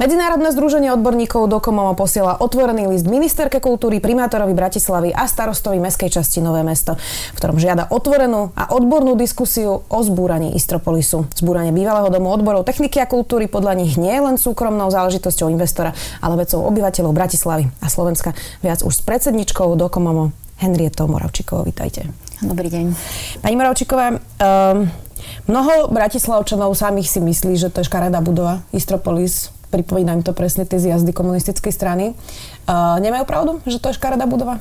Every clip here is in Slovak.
Medzinárodné združenie odborníkov do Komoma posiela otvorený list ministerke kultúry, primátorovi Bratislavy a starostovi mestskej časti Nové mesto, v ktorom žiada otvorenú a odbornú diskusiu o zbúraní Istropolisu. Zbúranie bývalého domu odborov techniky a kultúry podľa nich nie je len súkromnou záležitosťou investora, ale vecou obyvateľov Bratislavy a Slovenska. Viac už s predsedničkou do Komomo Henrietou Moravčikovou. Vítajte. Dobrý deň. Pani Moravčiková, um, mnoho bratislavčanov samých si myslí, že to je škaredá budova Istropolis pripomínajú to presne tie zjazdy komunistickej strany. Uh, nemajú pravdu, že to je škaredá budova?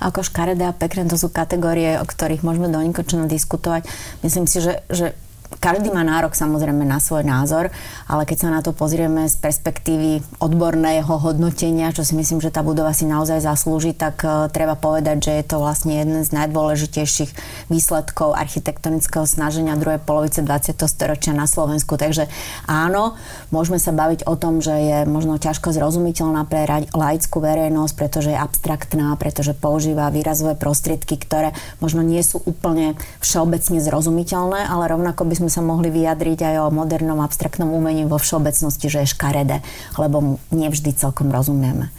Ako škaredé a pekné to sú kategórie, o ktorých môžeme do diskutovať. Myslím si, že, že každý má nárok samozrejme na svoj názor, ale keď sa na to pozrieme z perspektívy odborného hodnotenia, čo si myslím, že tá budova si naozaj zaslúži, tak uh, treba povedať, že je to vlastne jeden z najdôležitejších výsledkov architektonického snaženia druhej polovice 20. storočia na Slovensku. Takže áno, môžeme sa baviť o tom, že je možno ťažko zrozumiteľná pre laickú verejnosť, pretože je abstraktná, pretože používa výrazové prostriedky, ktoré možno nie sú úplne všeobecne zrozumiteľné, ale rovnako by sme sa mohli vyjadriť aj o modernom abstraktnom umení vo všeobecnosti, že je škaredé, lebo nevždy celkom rozumieme.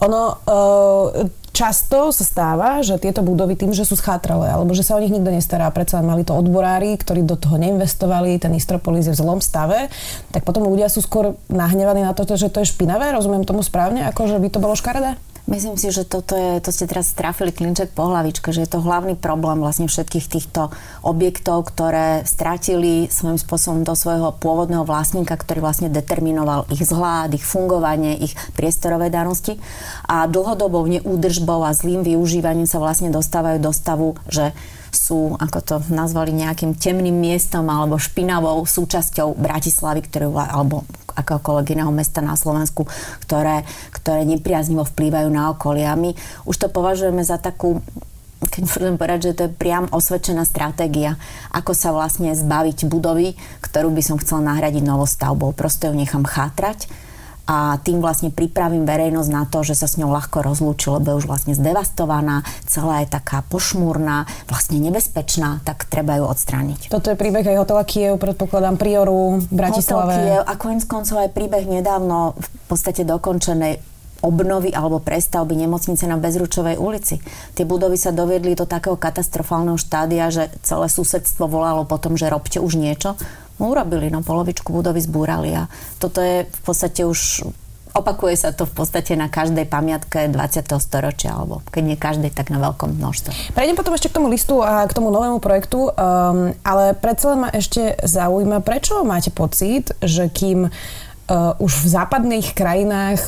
Ono, uh, často sa stáva, že tieto budovy tým, že sú schátralé, alebo že sa o nich nikto nestará, predsa mali to odborári, ktorí do toho neinvestovali, ten Istropolis je v zlom stave, tak potom ľudia sú skôr nahnevaní na to, že to je špinavé, rozumiem tomu správne, ako že by to bolo škaredé? Myslím si, že toto je, to ste teraz trafili klinček po hlavičke, že je to hlavný problém vlastne všetkých týchto objektov, ktoré stratili svojím spôsobom do svojho pôvodného vlastníka, ktorý vlastne determinoval ich zhľad, ich fungovanie, ich priestorové danosti. A dlhodobou neúdržbou a zlým využívaním sa vlastne dostávajú do stavu, že sú, ako to nazvali, nejakým temným miestom alebo špinavou súčasťou Bratislavy, ktorú, alebo akéhokoľvek iného mesta na Slovensku, ktoré, ktoré nepriaznivo vplývajú na okolie. A my už to považujeme za takú keď môžem povedať, že to je priam osvedčená stratégia, ako sa vlastne zbaviť budovy, ktorú by som chcela nahradiť novostavbou. Proste ju nechám chátrať, a tým vlastne pripravím verejnosť na to, že sa s ňou ľahko rozlúči, lebo je už vlastne zdevastovaná, celá je taká pošmúrna, vlastne nebezpečná, tak treba ju odstrániť. Toto je príbeh aj hotela Kiev, predpokladám, Prioru, v Bratislave. Hotel Kiev a koniec koncov aj príbeh nedávno v podstate dokončenej obnovy alebo prestavby nemocnice na Bezručovej ulici. Tie budovy sa doviedli do takého katastrofálneho štádia, že celé susedstvo volalo potom, že robte už niečo urobili, no polovičku budovy zbúrali a toto je v podstate už opakuje sa to v podstate na každej pamiatke 20. storočia, alebo keď nie každej, tak na veľkom množstve. Prejdem potom ešte k tomu listu a k tomu novému projektu, um, ale predsa len ma ešte zaujíma, prečo máte pocit, že kým uh, už v západných krajinách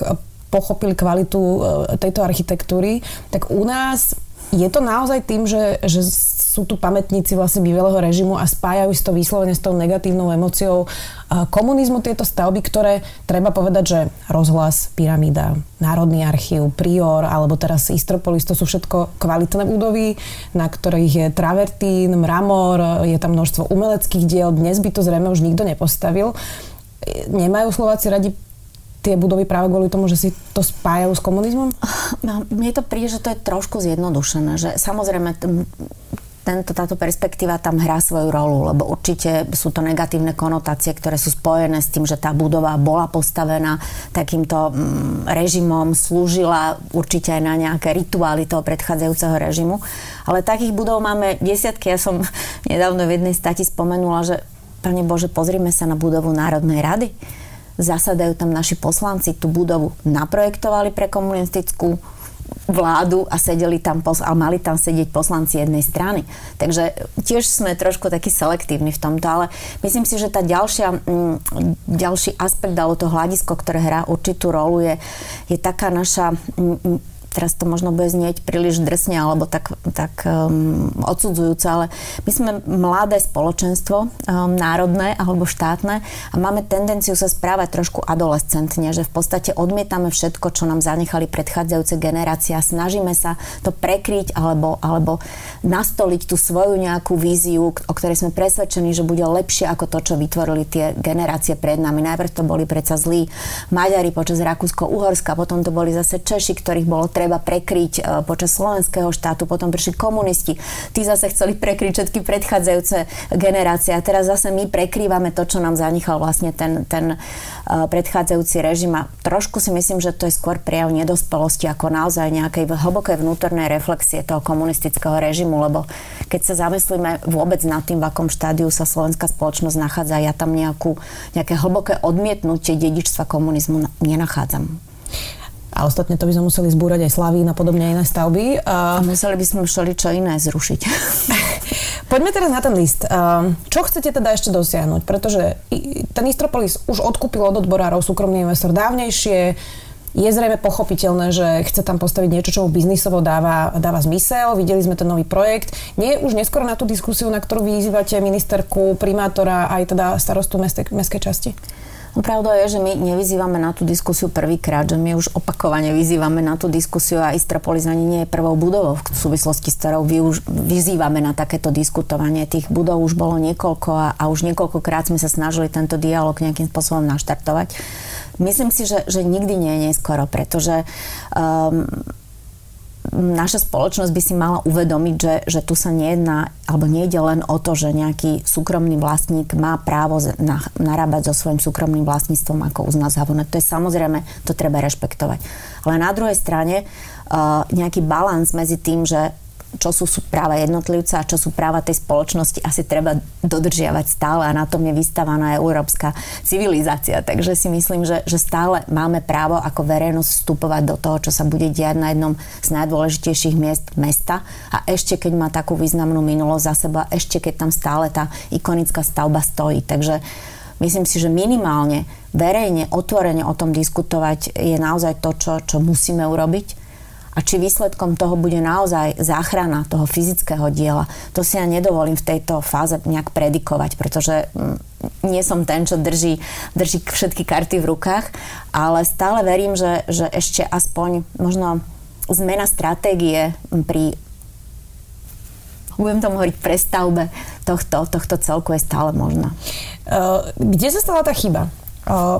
pochopili kvalitu uh, tejto architektúry, tak u nás je to naozaj tým, že, že sú tu pamätníci vlastne bývalého režimu a spájajú si to vyslovene s tou negatívnou emociou komunizmu tieto stavby, ktoré treba povedať, že rozhlas, pyramída, Národný archív, Prior alebo teraz Istropolis, to sú všetko kvalitné budovy, na ktorých je travertín, mramor, je tam množstvo umeleckých diel, dnes by to zrejme už nikto nepostavil. Nemajú Slováci radi tie budovy práve kvôli tomu, že si to spájajú s komunizmom? No, mne to príde, že to je trošku zjednodušené. Že samozrejme, tento, táto perspektíva tam hrá svoju rolu, lebo určite sú to negatívne konotácie, ktoré sú spojené s tým, že tá budova bola postavená takýmto režimom, slúžila určite aj na nejaké rituály toho predchádzajúceho režimu. Ale takých budov máme desiatky. Ja som nedávno v jednej stati spomenula, že Pane Bože, pozrime sa na budovu Národnej rady zasadajú tam naši poslanci, tú budovu naprojektovali pre komunistickú vládu a sedeli tam, a mali tam sedieť poslanci jednej strany. Takže tiež sme trošku takí selektívni v tomto, ale myslím si, že tá ďalšia, mm, ďalší aspekt, alebo to hľadisko, ktoré hrá určitú rolu, je, je taká naša mm, teraz to možno bude znieť príliš drsne alebo tak, tak um, odsudzujúce, ale my sme mladé spoločenstvo, um, národné alebo štátne a máme tendenciu sa správať trošku adolescentne, že v podstate odmietame všetko, čo nám zanechali predchádzajúce generácie a snažíme sa to prekryť alebo, alebo nastoliť tú svoju nejakú víziu, o ktorej sme presvedčení, že bude lepšie ako to, čo vytvorili tie generácie pred nami. Najprv to boli predsa zlí Maďari počas Rakúsko-Uhorska, potom to boli zase Češi, ktorých bolo treba prekryť e, počas slovenského štátu, potom prišli komunisti, tí zase chceli prekryť všetky predchádzajúce generácie. A teraz zase my prekrývame to, čo nám zanechal vlastne ten, ten e, predchádzajúci režim. A trošku si myslím, že to je skôr prejav nedospelosti ako naozaj nejakej hlbokej vnútornej reflexie toho komunistického režimu, lebo keď sa zamyslíme vôbec nad tým, v akom štádiu sa slovenská spoločnosť nachádza, ja tam nejakú, nejaké hlboké odmietnutie dedičstva komunizmu nenachádzam. A ostatne to by sme museli zbúrať aj Slavín a podobne iné stavby. A museli by sme všeli čo iné zrušiť. Poďme teraz na ten list. Čo chcete teda ešte dosiahnuť? Pretože ten Istropolis už odkúpil od odborárov súkromný investor dávnejšie. Je zrejme pochopiteľné, že chce tam postaviť niečo, čo mu biznisovo dáva, dáva zmysel. Videli sme ten nový projekt. Nie je už neskoro na tú diskusiu, na ktorú vyzývate ministerku, primátora aj teda starostu mestskej časti? No pravda je, že my nevyzývame na tú diskusiu prvýkrát, že my už opakovane vyzývame na tú diskusiu a Istrapolis ani nie je prvou budovou v súvislosti s ktorou využ- vyzývame na takéto diskutovanie. Tých budov už bolo niekoľko a, a už niekoľkokrát sme sa snažili tento dialog nejakým spôsobom naštartovať. Myslím si, že, že nikdy nie je neskoro, pretože um, naša spoločnosť by si mala uvedomiť, že, že tu sa nejedná, alebo nejde len o to, že nejaký súkromný vlastník má právo na, narábať so svojím súkromným vlastníctvom, ako uzná závodné. To je samozrejme, to treba rešpektovať. Ale na druhej strane uh, nejaký balans medzi tým, že čo sú, sú práva jednotlivca a čo sú práva tej spoločnosti, asi treba dodržiavať stále a na tom je vystavaná európska civilizácia. Takže si myslím, že, že stále máme právo ako verejnosť vstupovať do toho, čo sa bude diať na jednom z najdôležitejších miest mesta a ešte keď má takú významnú minulosť za seba, ešte keď tam stále tá ikonická stavba stojí. Takže myslím si, že minimálne verejne, otvorene o tom diskutovať je naozaj to, čo, čo musíme urobiť a či výsledkom toho bude naozaj záchrana toho fyzického diela, to si ja nedovolím v tejto fáze nejak predikovať, pretože mm, nie som ten, čo drží, drží všetky karty v rukách, ale stále verím, že, že ešte aspoň možno zmena stratégie pri budem tomu hovoriť prestavbe tohto, tohto celku je stále možná. Kde sa stala tá chyba?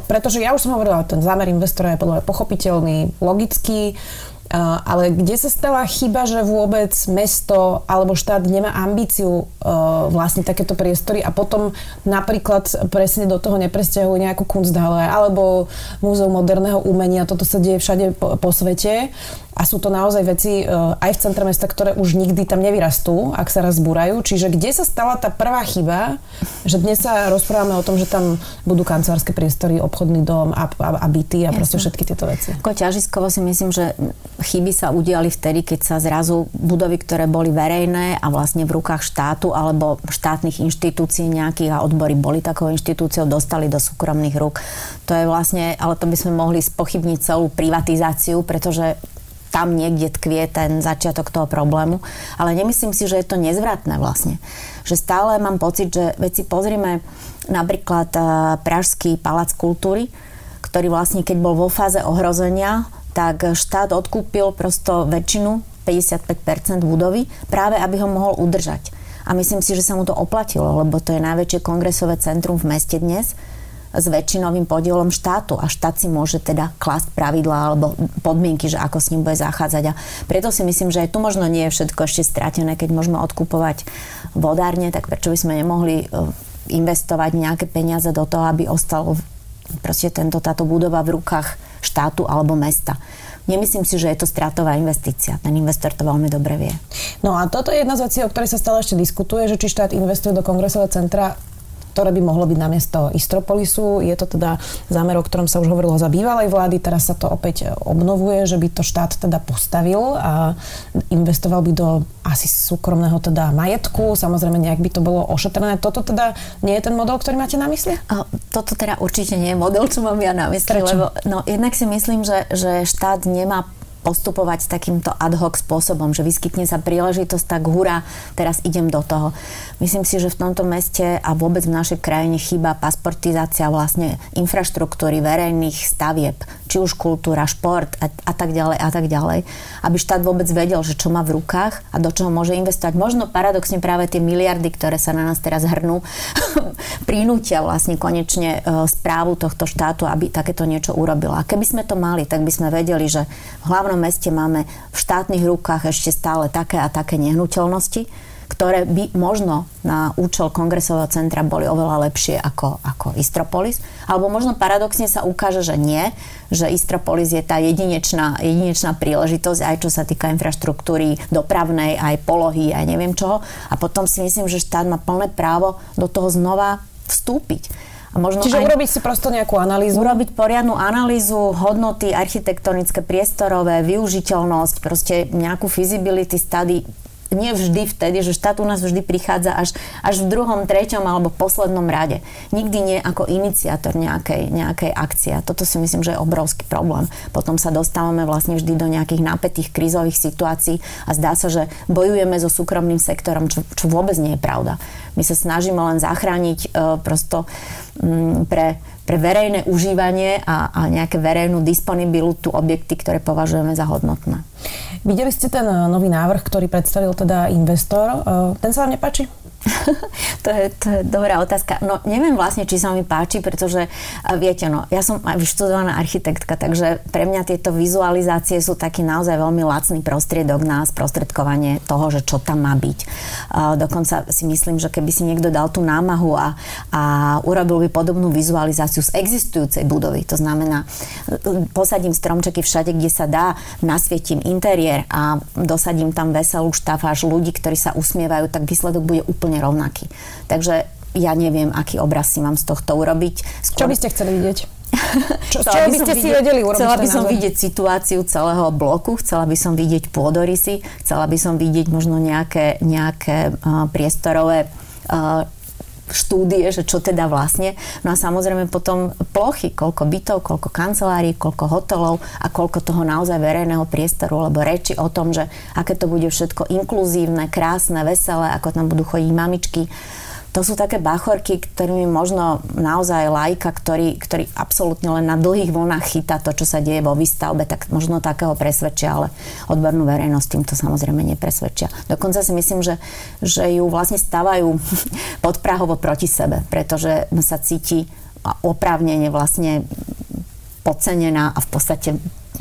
pretože ja už som hovorila, ten zámer investora je podľa pochopiteľný, logický, ale kde sa stala chyba, že vôbec mesto alebo štát nemá ambíciu vlastne takéto priestory a potom napríklad presne do toho nepresťahujú nejakú kunsthalle alebo múzeum moderného umenia. Toto sa deje všade po, po svete a sú to naozaj veci uh, aj v centre mesta, ktoré už nikdy tam nevyrastú, ak sa raz zbúrajú. Čiže kde sa stala tá prvá chyba, že dnes sa rozprávame o tom, že tam budú kancelárske priestory, obchodný dom a, a, a byty a Jasne. proste všetky tieto veci. Ako ťažiskovo si myslím, že chyby sa udiali vtedy, keď sa zrazu budovy, ktoré boli verejné a vlastne v rukách štátu alebo štátnych inštitúcií nejakých a odbory boli takou inštitúciou, dostali do súkromných rúk. To je vlastne, ale to by sme mohli spochybniť celú privatizáciu, pretože tam niekde tkvie ten začiatok toho problému. Ale nemyslím si, že je to nezvratné vlastne. Že stále mám pocit, že veci pozrime napríklad eh, Pražský palác kultúry, ktorý vlastne keď bol vo fáze ohrozenia, tak štát odkúpil prosto väčšinu, 55% budovy, práve aby ho mohol udržať. A myslím si, že sa mu to oplatilo, lebo to je najväčšie kongresové centrum v meste dnes s väčšinovým podielom štátu a štát si môže teda klasť pravidlá alebo podmienky, že ako s ním bude zachádzať. A preto si myslím, že aj tu možno nie je všetko ešte stratené, keď môžeme odkupovať vodárne, tak prečo by sme nemohli e, investovať nejaké peniaze do toho, aby ostal proste tento, táto budova v rukách štátu alebo mesta. Nemyslím si, že je to stratová investícia. Ten investor to veľmi dobre vie. No a toto je jedna z vecí, o ktorej sa stále ešte diskutuje, že či štát investuje do kongresového centra ktoré by mohlo byť namiesto Istropolisu. Je to teda zámer, o ktorom sa už hovorilo za bývalej vlády, teraz sa to opäť obnovuje, že by to štát teda postavil a investoval by do asi súkromného teda majetku, samozrejme nejak by to bolo ošetrené. Toto teda nie je ten model, ktorý máte na mysli? Toto teda určite nie je model, čo mám ja na mysli, Prečo? lebo no, jednak si myslím, že, že štát nemá postupovať takýmto ad hoc spôsobom, že vyskytne sa príležitosť, tak hurá, teraz idem do toho. Myslím si, že v tomto meste a vôbec v našej krajine chýba pasportizácia vlastne infraštruktúry verejných stavieb, či už kultúra, šport a, a tak ďalej a tak ďalej, aby štát vôbec vedel, že čo má v rukách a do čoho môže investovať. Možno paradoxne práve tie miliardy, ktoré sa na nás teraz hrnú, prinútia vlastne konečne e, správu tohto štátu, aby takéto niečo urobila. A keby sme to mali, tak by sme vedeli, že hlavne hlavnom meste máme v štátnych rukách ešte stále také a také nehnuteľnosti, ktoré by možno na účel kongresového centra boli oveľa lepšie ako, ako Istropolis. Alebo možno paradoxne sa ukáže, že nie, že Istropolis je tá jedinečná, jedinečná príležitosť, aj čo sa týka infraštruktúry dopravnej, aj polohy, aj neviem čoho. A potom si myslím, že štát má plné právo do toho znova vstúpiť. A možno Čiže aj urobiť si prosto nejakú analýzu? Urobiť poriadnu analýzu, hodnoty architektonické, priestorové, využiteľnosť, proste nejakú feasibility study nie vždy vtedy, že štát u nás vždy prichádza až, až v druhom, treťom alebo poslednom rade. Nikdy nie ako iniciátor nejakej, nejakej akcie. Toto si myslím, že je obrovský problém. Potom sa dostávame vlastne vždy do nejakých napätých krízových situácií a zdá sa, že bojujeme so súkromným sektorom, čo, čo vôbec nie je pravda. My sa snažíme len zachrániť uh, prosto um, pre pre verejné užívanie a, a nejaké verejnú disponibilitu objekty, ktoré považujeme za hodnotné. Videli ste ten nový návrh, ktorý predstavil teda investor. Eh, ten sa vám nepáči? to, je, to je dobrá otázka. No neviem vlastne, či sa mi páči, pretože viete, no, ja som aj vyštudovaná architektka, takže pre mňa tieto vizualizácie sú taký naozaj veľmi lacný prostriedok na sprostredkovanie toho, že čo tam má byť. Dokonca si myslím, že keby si niekto dal tú námahu a, a urobil by podobnú vizualizáciu z existujúcej budovy, to znamená, posadím stromčeky všade, kde sa dá, nasvietím interiér a dosadím tam veselú štafáž ľudí, ktorí sa usmievajú, tak výsledok bude úplne úplne rovnaký. Takže ja neviem, aký obraz si mám z tohto urobiť. Skôr... Čo by ste chceli vidieť? Čo, čo by ste si vedeli urobiť? Chcela by som názor? vidieť situáciu celého bloku, chcela by som vidieť pôdorysy, chcela by som vidieť možno nejaké, nejaké uh, priestorové uh, štúdie, že čo teda vlastne. No a samozrejme potom plochy, koľko bytov, koľko kancelárií, koľko hotelov a koľko toho naozaj verejného priestoru, lebo reči o tom, že aké to bude všetko inkluzívne, krásne, veselé, ako tam budú chodiť mamičky, to sú také bachorky, ktorými možno naozaj lajka, ktorý, ktorý absolútne len na dlhých vlnách chytá to, čo sa deje vo výstavbe, tak možno takého presvedčia, ale odbornú verejnosť týmto samozrejme nepresvedčia. Dokonca si myslím, že, že ju vlastne stávajú podprahovo proti sebe, pretože sa cíti oprávnene vlastne podcenená a v podstate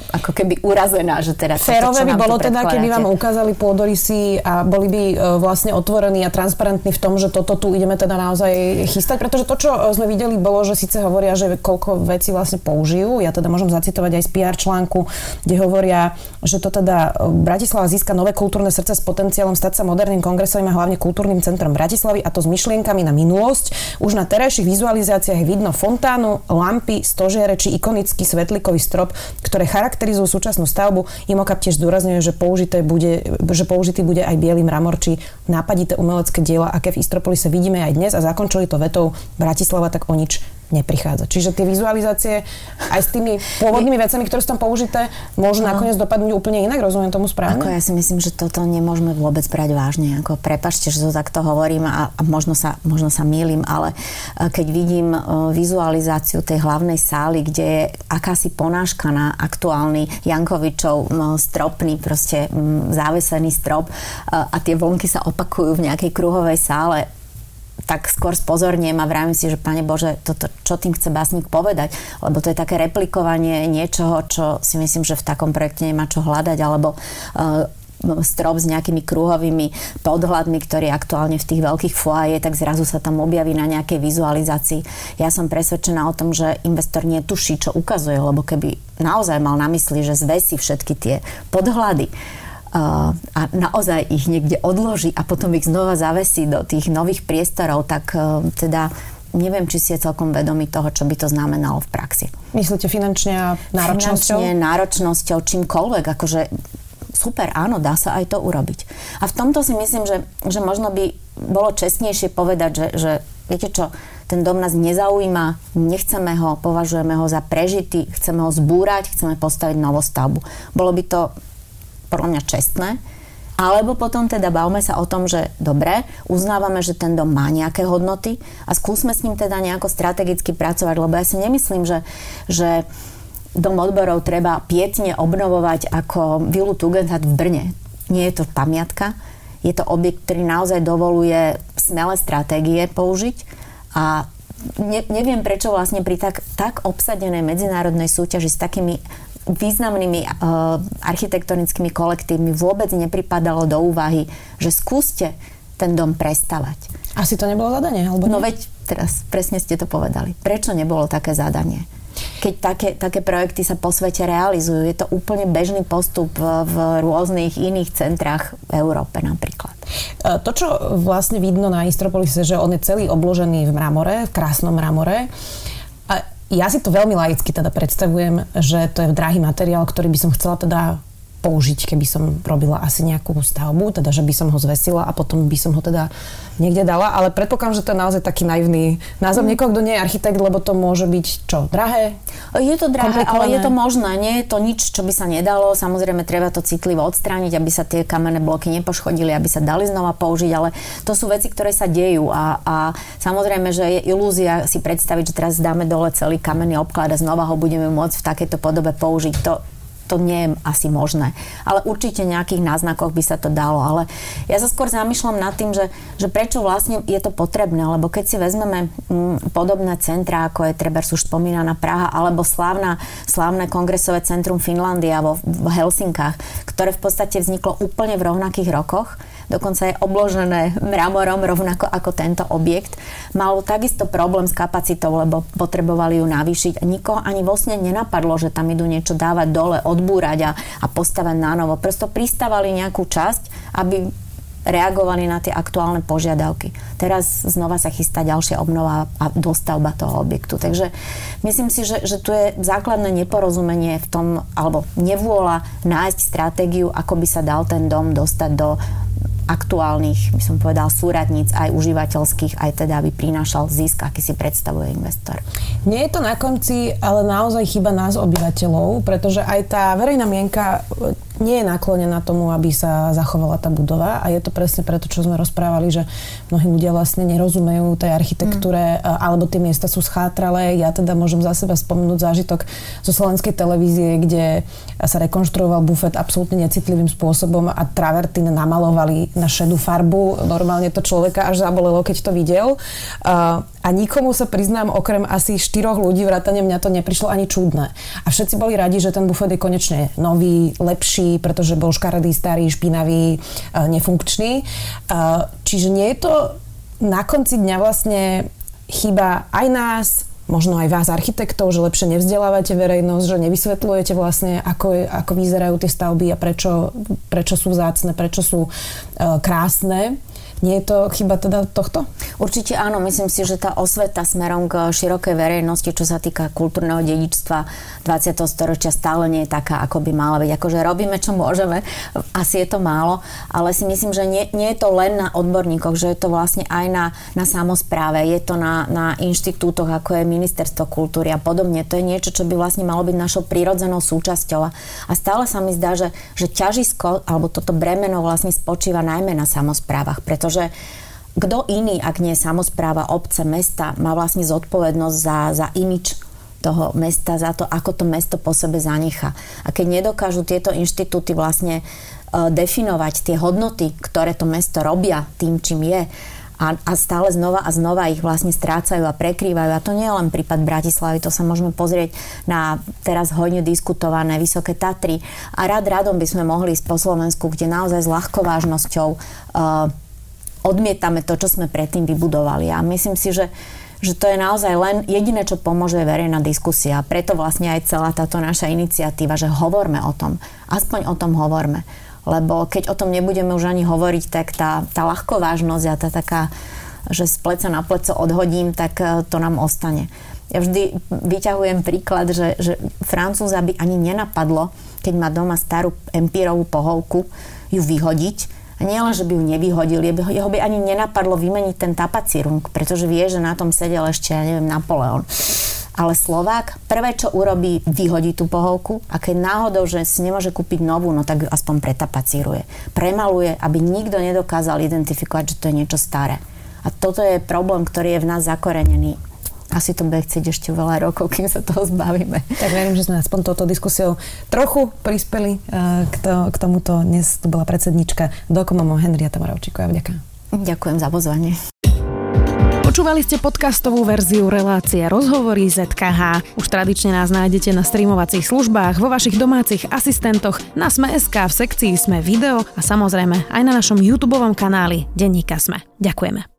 ako keby urazená, že teda... Férové by bolo teda, keby vám ukázali pôdorysy a boli by e, vlastne otvorení a transparentní v tom, že toto tu ideme teda naozaj chystať, pretože to, čo e, sme videli, bolo, že síce hovoria, že koľko vecí vlastne použijú, ja teda môžem zacitovať aj z PR článku, kde hovoria, že to teda e, Bratislava získa nové kultúrne srdce s potenciálom stať sa moderným kongresovým a hlavne kultúrnym centrom Bratislavy a to s myšlienkami na minulosť. Už na terajších vizualizáciách vidno fontánu, lampy, stožiere či ikonický svetlikový strop, ktoré charakterizujú súčasnú stavbu. Imokap tiež zdôrazňuje, že, použité bude, že použitý bude aj biely mramor či nápadité umelecké diela, aké v Istropolise vidíme aj dnes a zakončili to vetou Bratislava tak o nič neprichádza. Čiže tie vizualizácie aj s tými pôvodnými vecami, ktoré sú tam použité, môžu no. nakoniec dopadnúť úplne inak, rozumiem tomu správne? Ako ja si myslím, že toto nemôžeme vôbec brať vážne. Ako prepačte, že to takto hovorím a, a možno, sa, možno sa mýlim, ale e, keď vidím e, vizualizáciu tej hlavnej sály, kde je akási ponáška na aktuálny Jankovičov stropný, proste závesený strop e, a tie vlnky sa opakujú v nejakej kruhovej sále, tak skôr spozorniem a vravím si, že Pane Bože, toto, čo tým chce básnik povedať, lebo to je také replikovanie niečoho, čo si myslím, že v takom projekte nemá čo hľadať, alebo uh, strop s nejakými kruhovými podhľadmi, ktorý aktuálne v tých veľkých foaje, tak zrazu sa tam objaví na nejakej vizualizácii. Ja som presvedčená o tom, že investor netuší, čo ukazuje, lebo keby naozaj mal na mysli, že zvesí všetky tie podhľady, a naozaj ich niekde odloží a potom ich znova zavesí do tých nových priestorov, tak e, teda neviem, či si je celkom vedomý toho, čo by to znamenalo v praxi. Myslíte finančne a náročnosťou? Finančne, náročnosťou, čímkoľvek. Akože super, áno, dá sa aj to urobiť. A v tomto si myslím, že, že možno by bolo čestnejšie povedať, že, že viete čo, ten dom nás nezaujíma, nechceme ho, považujeme ho za prežitý, chceme ho zbúrať, chceme postaviť novostavbu. Bolo by to podľa mňa čestné, alebo potom teda bavme sa o tom, že dobre, uznávame, že ten dom má nejaké hodnoty a skúsme s ním teda nejako strategicky pracovať, lebo ja si nemyslím, že, že dom odborov treba pietne obnovovať ako Vilu Tugendhat v Brne. Nie je to pamiatka, je to objekt, ktorý naozaj dovoluje smelé stratégie použiť. A ne, neviem, prečo vlastne pri tak, tak obsadenej medzinárodnej súťaži s takými významnými uh, architektonickými kolektívmi vôbec nepripadalo do úvahy, že skúste ten dom prestavať. Asi to nebolo zadanie? Alebo no nie? No veď teraz presne ste to povedali. Prečo nebolo také zadanie? Keď také, také projekty sa po svete realizujú, je to úplne bežný postup v, v rôznych iných centrách v Európe napríklad. E, to, čo vlastne vidno na Istropolise, že on je celý obložený v mramore, v krásnom mramore. A ja si to veľmi laicky teda predstavujem, že to je drahý materiál, ktorý by som chcela teda použiť, keby som robila asi nejakú stavbu, teda že by som ho zvesila a potom by som ho teda niekde dala, ale predpokladám, že to je naozaj taký naivný názov mm. niekoho, kto nie je architekt, lebo to môže byť čo, drahé? Je to drahé, ale je to možné, nie je to nič, čo by sa nedalo, samozrejme treba to citlivo odstrániť, aby sa tie kamenné bloky nepoškodili, aby sa dali znova použiť, ale to sú veci, ktoré sa dejú a, a samozrejme, že je ilúzia si predstaviť, že teraz dáme dole celý kamenný obklad a znova ho budeme môcť v takejto podobe použiť. To, to nie je asi možné. Ale určite nejakých náznakoch by sa to dalo. Ale ja sa skôr zamýšľam nad tým, že, že prečo vlastne je to potrebné. Lebo keď si vezmeme mm, podobné centra, ako je treba už spomínaná Praha, alebo slávna, slávne kongresové centrum Finlandia vo, v Helsinkách, ktoré v podstate vzniklo úplne v rovnakých rokoch, dokonca je obložené mramorom rovnako ako tento objekt. Malo takisto problém s kapacitou, lebo potrebovali ju navýšiť a nikoho ani vlastne nenapadlo, že tam idú niečo dávať dole, odbúrať a, a postavať na novo. Prosto pristávali nejakú časť, aby reagovali na tie aktuálne požiadavky. Teraz znova sa chystá ďalšia obnova a dostavba toho objektu. Takže myslím si, že, že tu je základné neporozumenie v tom, alebo nevôľa nájsť stratégiu, ako by sa dal ten dom dostať do aktuálnych, by som povedal, súradníc, aj užívateľských, aj teda, aby prinášal zisk, aký si predstavuje investor. Nie je to na konci, ale naozaj chyba nás obyvateľov, pretože aj tá verejná mienka nie je naklonená tomu, aby sa zachovala tá budova a je to presne preto, čo sme rozprávali, že mnohí ľudia vlastne nerozumejú tej architektúre mm. alebo tie miesta sú schátralé. Ja teda môžem za seba spomenúť zážitok zo slovenskej televízie, kde sa rekonštruoval bufet absolútne necitlivým spôsobom a travertín namalovali na šedú farbu. Normálne to človeka až zabolelo, keď to videl. A nikomu sa priznám, okrem asi štyroch ľudí, vrátane mňa to neprišlo ani čudné. A všetci boli radi, že ten bufet je konečne nový, lepší, pretože bol škaredý, starý, špinavý, nefunkčný. Čiže nie je to na konci dňa vlastne chyba aj nás, možno aj vás architektov, že lepšie nevzdelávate verejnosť, že nevysvetľujete vlastne, ako, ako vyzerajú tie stavby a prečo, prečo sú vzácne, prečo sú uh, krásne. Nie je to chyba teda tohto? Určite áno, myslím si, že tá osveta smerom k širokej verejnosti, čo sa týka kultúrneho dedičstva 20. storočia stále nie je taká, ako by mala byť. Akože robíme, čo môžeme, asi je to málo, ale si myslím, že nie, nie je to len na odborníkoch, že je to vlastne aj na, na samozpráve, je to na, na inštitútoch, ako je Ministerstvo kultúry a podobne. To je niečo, čo by vlastne malo byť našou prírodzenou súčasťou. A stále sa mi zdá, že, že ťažisko alebo toto bremeno vlastne spočíva najmä na samozprávach, pretože pretože kto iný, ak nie samozpráva obce, mesta, má vlastne zodpovednosť za, za imič toho mesta, za to, ako to mesto po sebe zanecha. A keď nedokážu tieto inštitúty vlastne uh, definovať tie hodnoty, ktoré to mesto robia tým, čím je, a, a stále znova a znova ich vlastne strácajú a prekrývajú. A to nie je len prípad Bratislavy, to sa môžeme pozrieť na teraz hojne diskutované Vysoké Tatry. A rád radom by sme mohli ísť po Slovensku, kde naozaj s ľahkovážnosťou uh, odmietame to, čo sme predtým vybudovali. A myslím si, že že to je naozaj len jediné, čo pomôže verejná diskusia. Preto vlastne aj celá táto naša iniciatíva, že hovorme o tom. Aspoň o tom hovorme. Lebo keď o tom nebudeme už ani hovoriť, tak tá, tá ľahkovážnosť a tá taká, že z pleca na pleco odhodím, tak e, to nám ostane. Ja vždy vyťahujem príklad, že, že Francúza by ani nenapadlo, keď má doma starú empírovú pohovku, ju vyhodiť, A nie len, že by ju nevyhodil, jeho by ani nenapadlo vymeniť ten tapací rung, pretože vie, že na tom sedel ešte, ja neviem, Napoleon. Ale Slovák prvé, čo urobí, vyhodí tú pohovku a keď náhodou, že si nemôže kúpiť novú, no tak ju aspoň pretapacíruje. Premaluje, aby nikto nedokázal identifikovať, že to je niečo staré. A toto je problém, ktorý je v nás zakorenený asi to bude chcieť ešte veľa rokov, kým sa toho zbavíme. Tak verím, že sme aspoň touto diskusiou trochu prispeli eh, k, to, k tomuto. Dnes tu bola predsednička Dokomomo Henriata Moravčíková. Ďakujem. Ďakujem za pozvanie. Počúvali ste podcastovú verziu relácie Rozhovory ZKH. Už tradične nás nájdete na streamovacích službách, vo vašich domácich asistentoch, na Sme.sk, v sekcii Sme video a samozrejme aj na našom YouTube kanáli Denníka Sme. Ďakujeme.